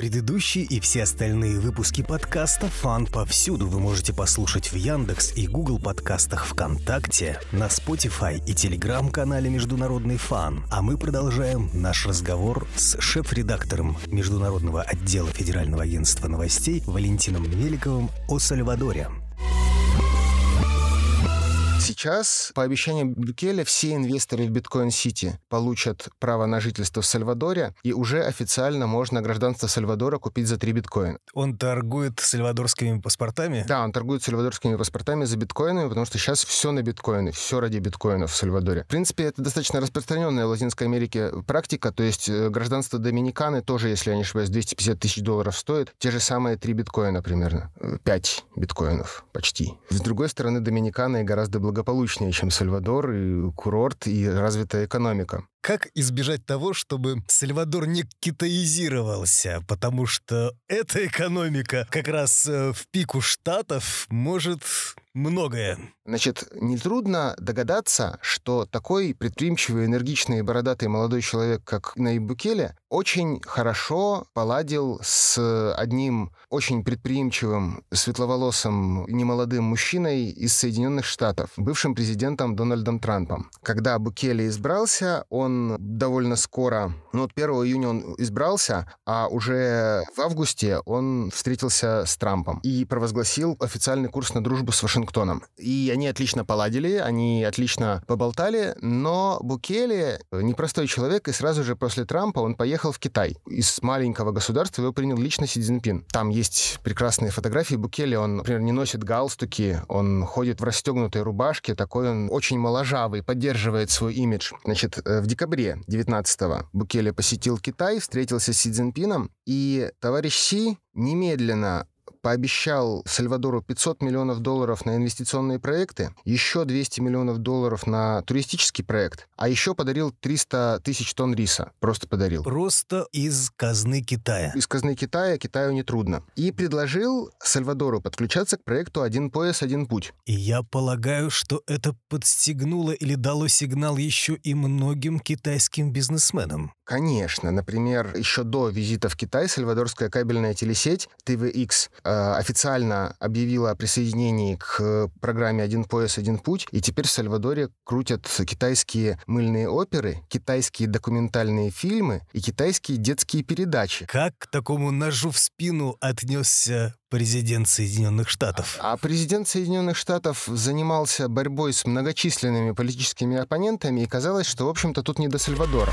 Предыдущие и все остальные выпуски подкаста «Фан» повсюду вы можете послушать в Яндекс и Google подкастах ВКонтакте, на Spotify и Телеграм-канале «Международный фан». А мы продолжаем наш разговор с шеф-редактором Международного отдела Федерального агентства новостей Валентином Меликовым о Сальвадоре. Сейчас, по обещаниям Букеле, все инвесторы в Биткоин-Сити получат право на жительство в Сальвадоре, и уже официально можно гражданство Сальвадора купить за 3 биткоина. Он торгует сальвадорскими паспортами? Да, он торгует сальвадорскими паспортами за биткоинами, потому что сейчас все на биткоины, все ради биткоинов в Сальвадоре. В принципе, это достаточно распространенная в Латинской Америке практика, то есть э, гражданство Доминиканы тоже, если я не ошибаюсь, 250 тысяч долларов стоит, те же самые 3 биткоина примерно, 5 э, биткоинов почти. С другой стороны, Доминикана и гораздо благополучнее чем Сальвадор, и курорт, и развитая экономика. Как избежать того, чтобы Сальвадор не китаизировался? Потому что эта экономика как раз э, в пику штатов может многое. Значит, нетрудно догадаться, что такой предприимчивый, энергичный и бородатый молодой человек, как Наиб Букеле, очень хорошо поладил с одним очень предприимчивым, светловолосым, немолодым мужчиной из Соединенных Штатов, бывшим президентом Дональдом Трампом. Когда Букеле избрался, он довольно скоро, ну вот 1 июня он избрался, а уже в августе он встретился с Трампом и провозгласил официальный курс на дружбу с Вашингтоном Вашингтоном. И они отлично поладили, они отлично поболтали, но Букеле непростой человек, и сразу же после Трампа он поехал в Китай. Из маленького государства его принял лично Си Цзиньпин. Там есть прекрасные фотографии Букеле, он, например, не носит галстуки, он ходит в расстегнутой рубашке, такой он очень моложавый, поддерживает свой имидж. Значит, э, в декабре 19-го Букеле посетил Китай, встретился с Си Цзиньпином, и товарищ Си немедленно пообещал Сальвадору 500 миллионов долларов на инвестиционные проекты, еще 200 миллионов долларов на туристический проект, а еще подарил 300 тысяч тонн риса. Просто подарил. Просто из казны Китая. Из казны Китая Китаю нетрудно. И предложил Сальвадору подключаться к проекту «Один пояс, один путь». И я полагаю, что это подстегнуло или дало сигнал еще и многим китайским бизнесменам. Конечно. Например, еще до визита в Китай сальвадорская кабельная телесеть TVX э, официально объявила о присоединении к программе «Один пояс, один путь», и теперь в Сальвадоре крутят китайские мыльные оперы, китайские документальные фильмы и китайские детские передачи. Как к такому ножу в спину отнесся президент Соединенных Штатов. А президент Соединенных Штатов занимался борьбой с многочисленными политическими оппонентами, и казалось, что, в общем-то, тут не до Сальвадора.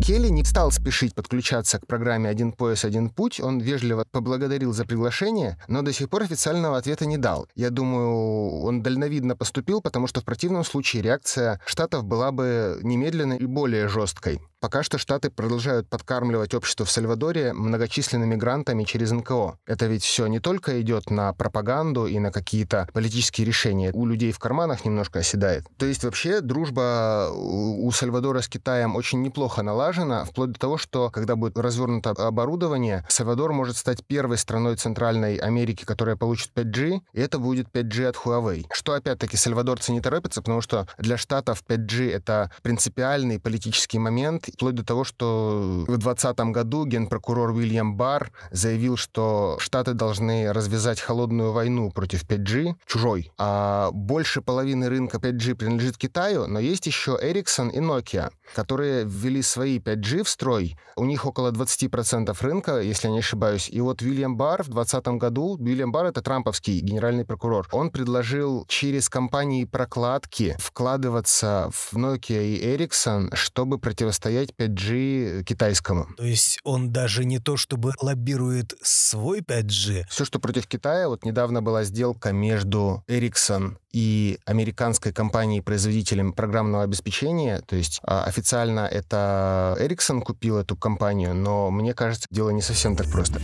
Букели не стал спешить подключаться к программе «Один пояс, один путь». Он вежливо поблагодарил за приглашение, но до сих пор официального ответа не дал. Я думаю, он дальновидно поступил, потому что в противном случае реакция Штатов была бы немедленной и более жесткой. Пока что Штаты продолжают подкармливать общество в Сальвадоре многочисленными грантами через НКО. Это ведь все не только идет на пропаганду и на какие-то политические решения. У людей в карманах немножко оседает. То есть вообще дружба у Сальвадора с Китаем очень неплохо налажена, вплоть до того, что когда будет развернуто оборудование, Сальвадор может стать первой страной Центральной Америки, которая получит 5G, и это будет 5G от Huawei. Что опять-таки сальвадорцы не торопятся, потому что для Штатов 5G это принципиальный политический момент, вплоть до того, что в 2020 году генпрокурор Уильям Барр заявил, что Штаты должны развязать холодную войну против 5G, чужой. А больше половины рынка 5G принадлежит Китаю, но есть еще Ericsson и Nokia, которые ввели свои 5G в строй. У них около 20% рынка, если я не ошибаюсь. И вот Уильям Барр в 2020 году, Уильям Барр — это трамповский генеральный прокурор, он предложил через компании прокладки вкладываться в Nokia и Ericsson, чтобы противостоять противостоять 5G китайскому. То есть он даже не то чтобы лоббирует свой 5G. Все, что против Китая, вот недавно была сделка между Ericsson и американской компанией-производителем программного обеспечения. То есть а, официально это Ericsson купил эту компанию, но мне кажется, дело не совсем так просто.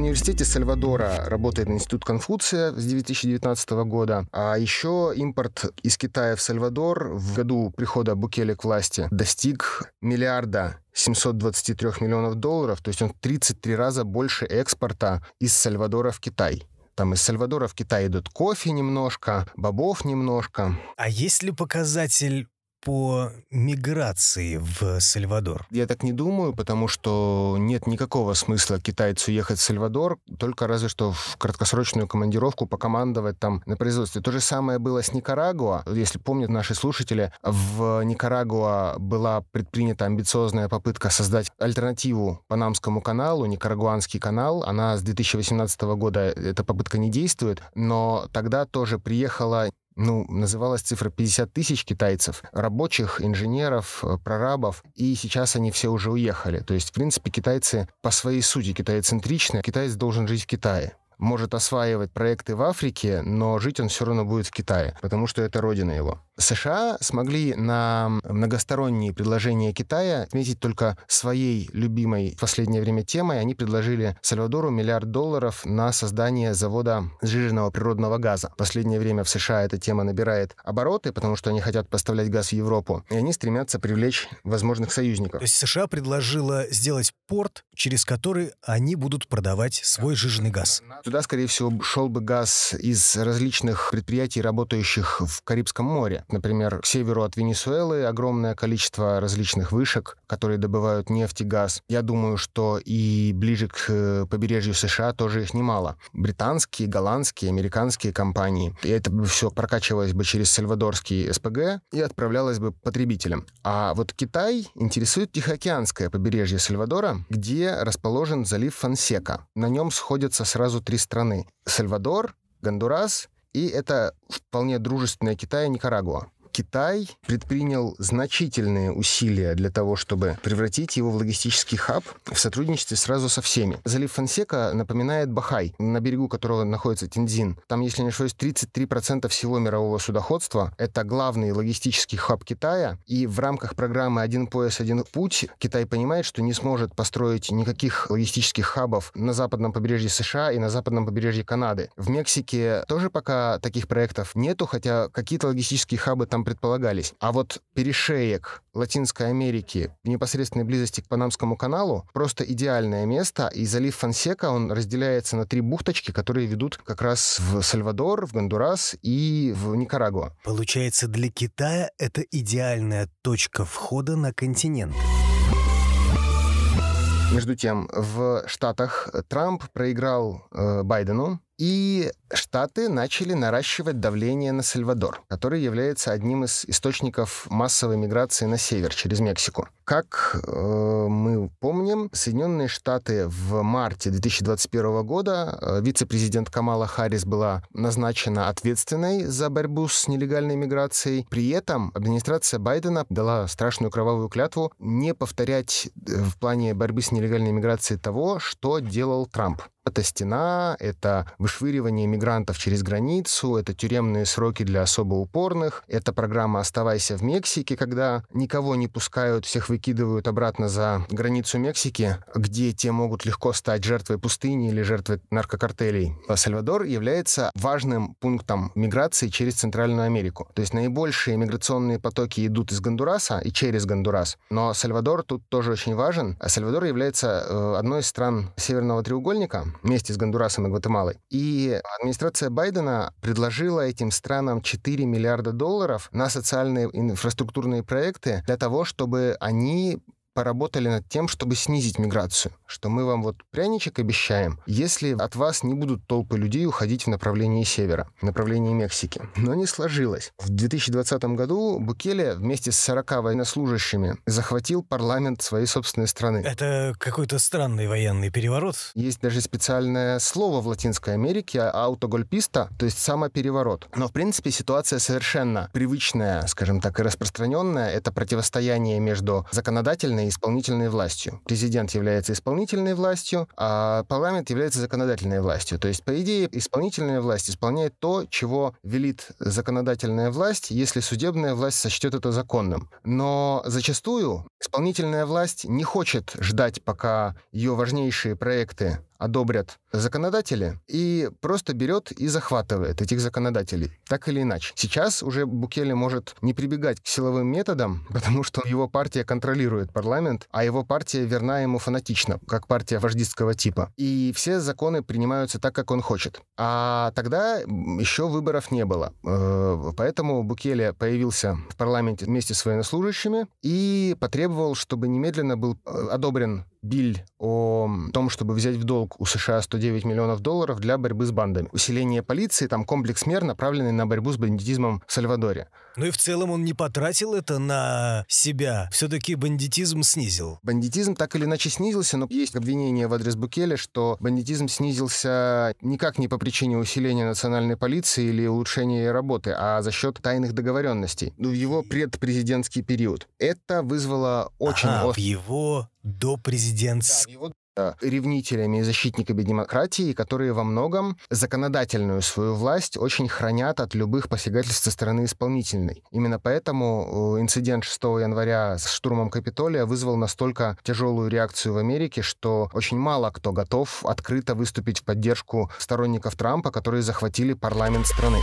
Университете Сальвадора работает Институт Конфуция с 2019 года, а еще импорт из Китая в Сальвадор в году прихода Букеле к власти достиг миллиарда 723 миллионов долларов, то есть он 33 раза больше экспорта из Сальвадора в Китай. Там из Сальвадора в Китай идут кофе немножко, бобов немножко. А есть ли показатель по миграции в Сальвадор? Я так не думаю, потому что нет никакого смысла китайцу ехать в Сальвадор, только разве что в краткосрочную командировку покомандовать там на производстве. То же самое было с Никарагуа. Если помнят наши слушатели, в Никарагуа была предпринята амбициозная попытка создать альтернативу Панамскому каналу, Никарагуанский канал. Она с 2018 года, эта попытка не действует, но тогда тоже приехала ну, называлась цифра 50 тысяч китайцев, рабочих, инженеров, э, прорабов, и сейчас они все уже уехали. То есть, в принципе, китайцы по своей сути китайцентричны. Китаец должен жить в Китае может осваивать проекты в Африке, но жить он все равно будет в Китае, потому что это родина его. США смогли на многосторонние предложения Китая отметить только своей любимой в последнее время темой. Они предложили Сальвадору миллиард долларов на создание завода сжиженного природного газа. В последнее время в США эта тема набирает обороты, потому что они хотят поставлять газ в Европу, и они стремятся привлечь возможных союзников. То есть США предложила сделать порт, через который они будут продавать свой сжиженный газ. Туда, скорее всего, шел бы газ из различных предприятий, работающих в Карибском море. Например, к северу от Венесуэлы огромное количество различных вышек, которые добывают нефть и газ. Я думаю, что и ближе к э, побережью США тоже их немало. Британские, голландские, американские компании. И это бы все прокачивалось бы через сальвадорский СПГ и отправлялось бы потребителям. А вот Китай интересует Тихоокеанское побережье Сальвадора, где расположен залив Фонсека. На нем сходятся сразу три страны. Сальвадор, Гондурас и это вполне дружественная Китаю и Никарагуа. Китай предпринял значительные усилия для того, чтобы превратить его в логистический хаб в сотрудничестве сразу со всеми. Залив Фонсека напоминает Бохай, на берегу которого находится Тяньцзинь. Там, если не ошибаюсь, 33% всего мирового судоходства. Это главный логистический хаб Китая. И в рамках программы «Один пояс, один путь» Китай понимает, что не сможет построить никаких логистических хабов на западном побережье США и на западном побережье Канады. В Мексике тоже пока таких проектов нету, хотя какие-то логистические хабы там предполагались. А вот перешеек Латинской Америки в непосредственной близости к Панамскому каналу просто идеальное место, и залив Фонсека, он разделяется на три бухточки, которые ведут как раз в Сальвадор, в Гондурас и в Никарагуа. Получается, для Китая это идеальная точка входа на континент. Между тем, в Штатах Трамп проиграл э, Байдену, и Штаты начали наращивать давление на Сальвадор, который является одним из источников массовой миграции на север через Мексику. Как э, мы помним, Соединенные Штаты в марте 2021 года э, вице-президент Камала Харрис была назначена ответственной за борьбу с нелегальной миграцией. При этом администрация Байдена дала страшную кровавую клятву не повторять э, в плане борьбы с нелегальной миграцией того, что делал Трамп. Это стена, это вышвыривание мигрантов через границу, это тюремные сроки для особо упорных, это программа «Оставайся в Мексике», когда никого не пускают, всех выкидывают обратно за границу Мексики, где те могут легко стать жертвой пустыни или жертвой наркокартелей. Сальвадор является важным пунктом миграции через Центральную Америку. То есть наибольшие миграционные потоки идут из Гондураса и через Гондурас. Но Сальвадор тут тоже очень важен. Сальвадор является э, одной из стран Северного треугольника, вместе с Гондурасом и Гватемалой. И администрация Байдена предложила этим странам 4 миллиарда долларов на социальные инфраструктурные проекты для того, чтобы они поработали над тем, чтобы снизить миграцию. Что мы вам вот пряничек обещаем, если от вас не будут толпы людей уходить в направлении севера, в направлении Мексики. Но не сложилось. В 2020 году Букеле вместе с 40 военнослужащими захватил парламент своей собственной страны. Это какой-то странный военный переворот. Есть даже специальное слово в Латинской Америке аутогольписта, то есть самопереворот. Но, в принципе, ситуация совершенно привычная, скажем так, и распространенная. Это противостояние между законодательной и исполнительной властью. Президент является исполнительной властью, а парламент является законодательной властью. То есть, по идее, исполнительная власть исполняет то, чего велит законодательная власть, если судебная власть сочтет это законным. Но зачастую исполнительная власть не хочет ждать, пока ее важнейшие проекты одобрят законодатели, и просто берет и захватывает этих законодателей, так или иначе. Сейчас уже Букеле может не прибегать к силовым методам, потому что его партия контролирует парламент, а его партия верна ему фанатично, как партия вождистского типа. И все законы принимаются так, как он хочет. А тогда еще выборов не было. Э, поэтому Букеле появился в парламенте вместе с военнослужащими и потребовал, чтобы немедленно был э, одобрен биль о том, чтобы взять в долг у США 109 миллионов долларов для борьбы с бандами. Усиление полиции, там комплекс мер, направленный на борьбу с бандитизмом в Сальвадоре. Ну и в целом он не потратил это на себя. Все-таки бандитизм снизил. Бандитизм так или иначе снизился, но есть обвинение в адрес Букеля, что бандитизм снизился никак не по причине усиления национальной полиции или улучшения ее работы, а за счет тайных договоренностей в его предпрезидентский период. Это вызвало очень... Ага, в его до президентского... Ревнителями и защитниками демократии, которые во многом законодательную свою власть очень хранят от любых посягательств со стороны исполнительной. Именно поэтому э, инцидент 6 января с штурмом Капитолия вызвал настолько тяжелую реакцию в Америке, что очень мало кто готов открыто выступить в поддержку сторонников Трампа, которые захватили парламент страны.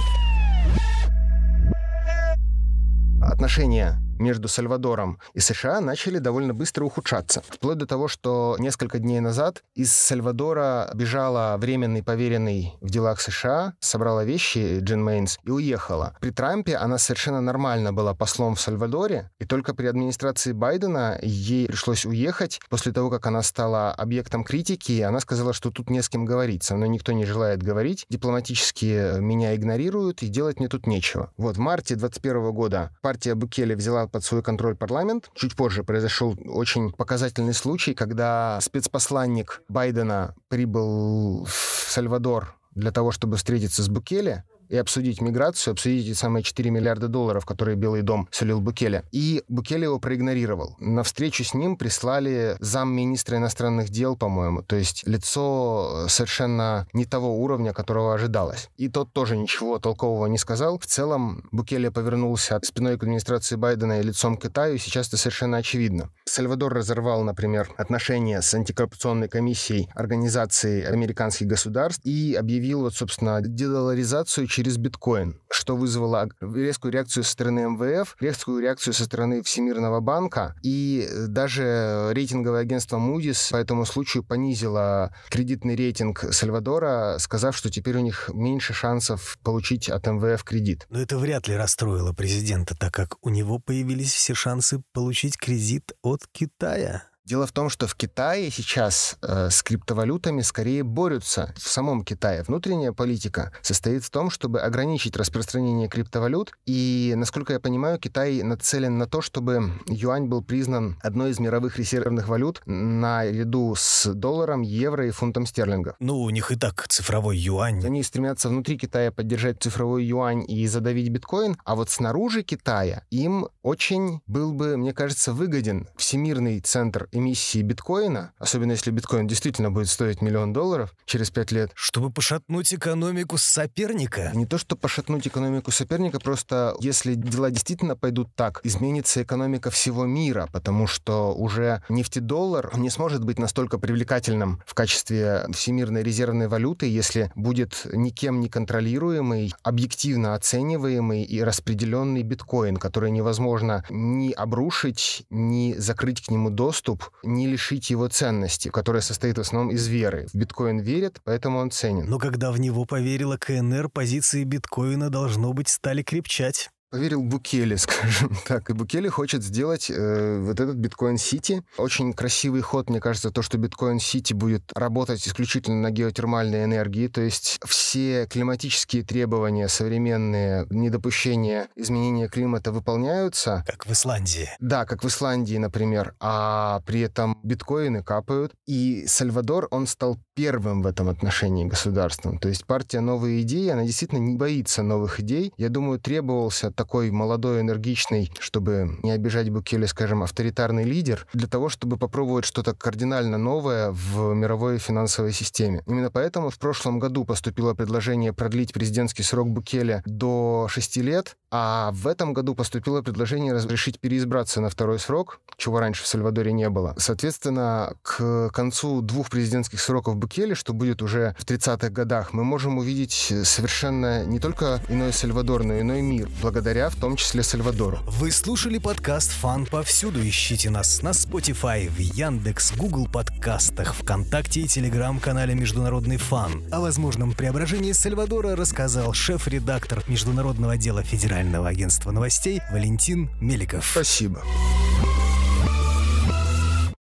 Отношения между Сальвадором и США начали довольно быстро ухудшаться. Вплоть до того, что несколько дней назад из Сальвадора бежала временный поверенный в делах США, собрала вещи Джин Мейнс и уехала. При Трампе она совершенно нормально была послом в Сальвадоре, и только при администрации Байдена ей пришлось уехать после того, как она стала объектом критики, она сказала, что тут не с кем говорить, со мной никто не желает говорить, дипломатически меня игнорируют, и делать мне тут нечего. Вот в марте 2021 года партия Букеле взяла под свой контроль парламент. Чуть позже произошел очень показательный случай, когда спецпосланник Байдена прибыл в Сальвадор для того, чтобы встретиться с Букеле, и обсудить миграцию, обсудить эти самые 4 миллиарда долларов, которые Белый дом солил Букеле. И Букеле его проигнорировал. На встречу с ним прислали замминистра иностранных дел, по-моему. То есть лицо совершенно не того уровня, которого ожидалось. И тот тоже ничего толкового не сказал. В целом Букеле повернулся спиной к администрации Байдена и лицом к Китаю. Сейчас это совершенно очевидно. Сальвадор разорвал, например, отношения с антикоррупционной комиссией Организации американских государств и объявил, вот, собственно, дедоларизацию через биткоин, что вызвало резкую реакцию со стороны МВФ, резкую реакцию со стороны Всемирного банка, и даже рейтинговое агентство Moody's по этому случаю понизило кредитный рейтинг Сальвадора, сказав, что теперь у них меньше шансов получить от МВФ кредит. Но это вряд ли расстроило президента, так как у него появились все шансы получить кредит от Китая. Дело в том, что в Китае сейчас э, с криптовалютами скорее борются в самом Китае. Внутренняя политика состоит в том, чтобы ограничить распространение криптовалют. И, насколько я понимаю, Китай нацелен на то, чтобы юань был признан одной из мировых резервных валют наряду с долларом, евро и фунтом стерлингов. Ну, у них и так цифровой юань. Они стремятся внутри Китая поддержать цифровой юань и задавить биткоин, а вот снаружи Китая им очень был бы, мне кажется, выгоден всемирный центр эмиссии биткоина, особенно если биткоин действительно будет стоить миллион долларов через пять лет. Чтобы пошатнуть экономику соперника? Не то, что пошатнуть экономику соперника, просто если дела действительно пойдут так, изменится экономика всего мира, потому что уже нефтедоллар не сможет быть настолько привлекательным в качестве всемирной резервной валюты, если будет никем не контролируемый, объективно оцениваемый и распределенный биткоин, который невозможно ни обрушить, ни закрыть к нему доступ, не лишить его ценности, которая состоит в основном из веры. В биткоин верят, поэтому он ценен. Но когда в него поверила КНР, позиции биткоина, должно быть, стали крепчать. Поверил Букеле, скажем так. И Букеле хочет сделать э, вот этот биткоин-сити. Очень красивый ход, мне кажется, то, что биткоин-сити будет работать исключительно на геотермальной энергии. То есть все климатические требования современные, недопущения изменения климата выполняются. Как в Исландии. Да, как в Исландии, например. А при этом биткоины капают. И Сальвадор, он стал первым в этом отношении государством. То есть партия «Новые идеи», она действительно не боится новых идей. Я думаю, требовался такой молодой, энергичный, чтобы не обижать Букеле, скажем, авторитарный лидер, для того, чтобы попробовать что-то кардинально новое в мировой финансовой системе. Именно поэтому в прошлом году поступило предложение продлить президентский срок Букеле до 6 лет, а в этом году поступило предложение разрешить переизбраться на второй срок, чего раньше в Сальвадоре не было. Соответственно, к концу двух президентских сроков Букеле, что будет уже в 30-х годах, мы можем увидеть совершенно не только иной Сальвадор, но и иной мир, благодаря в том числе Сальвадору. Вы слушали подкаст «Фан повсюду». Ищите нас на Spotify, в Яндекс, Google подкастах, ВКонтакте и Телеграм-канале «Международный фан». О возможном преображении Сальвадора рассказал шеф-редактор Международного отдела Федерального агентства новостей Валентин Меликов. Спасибо.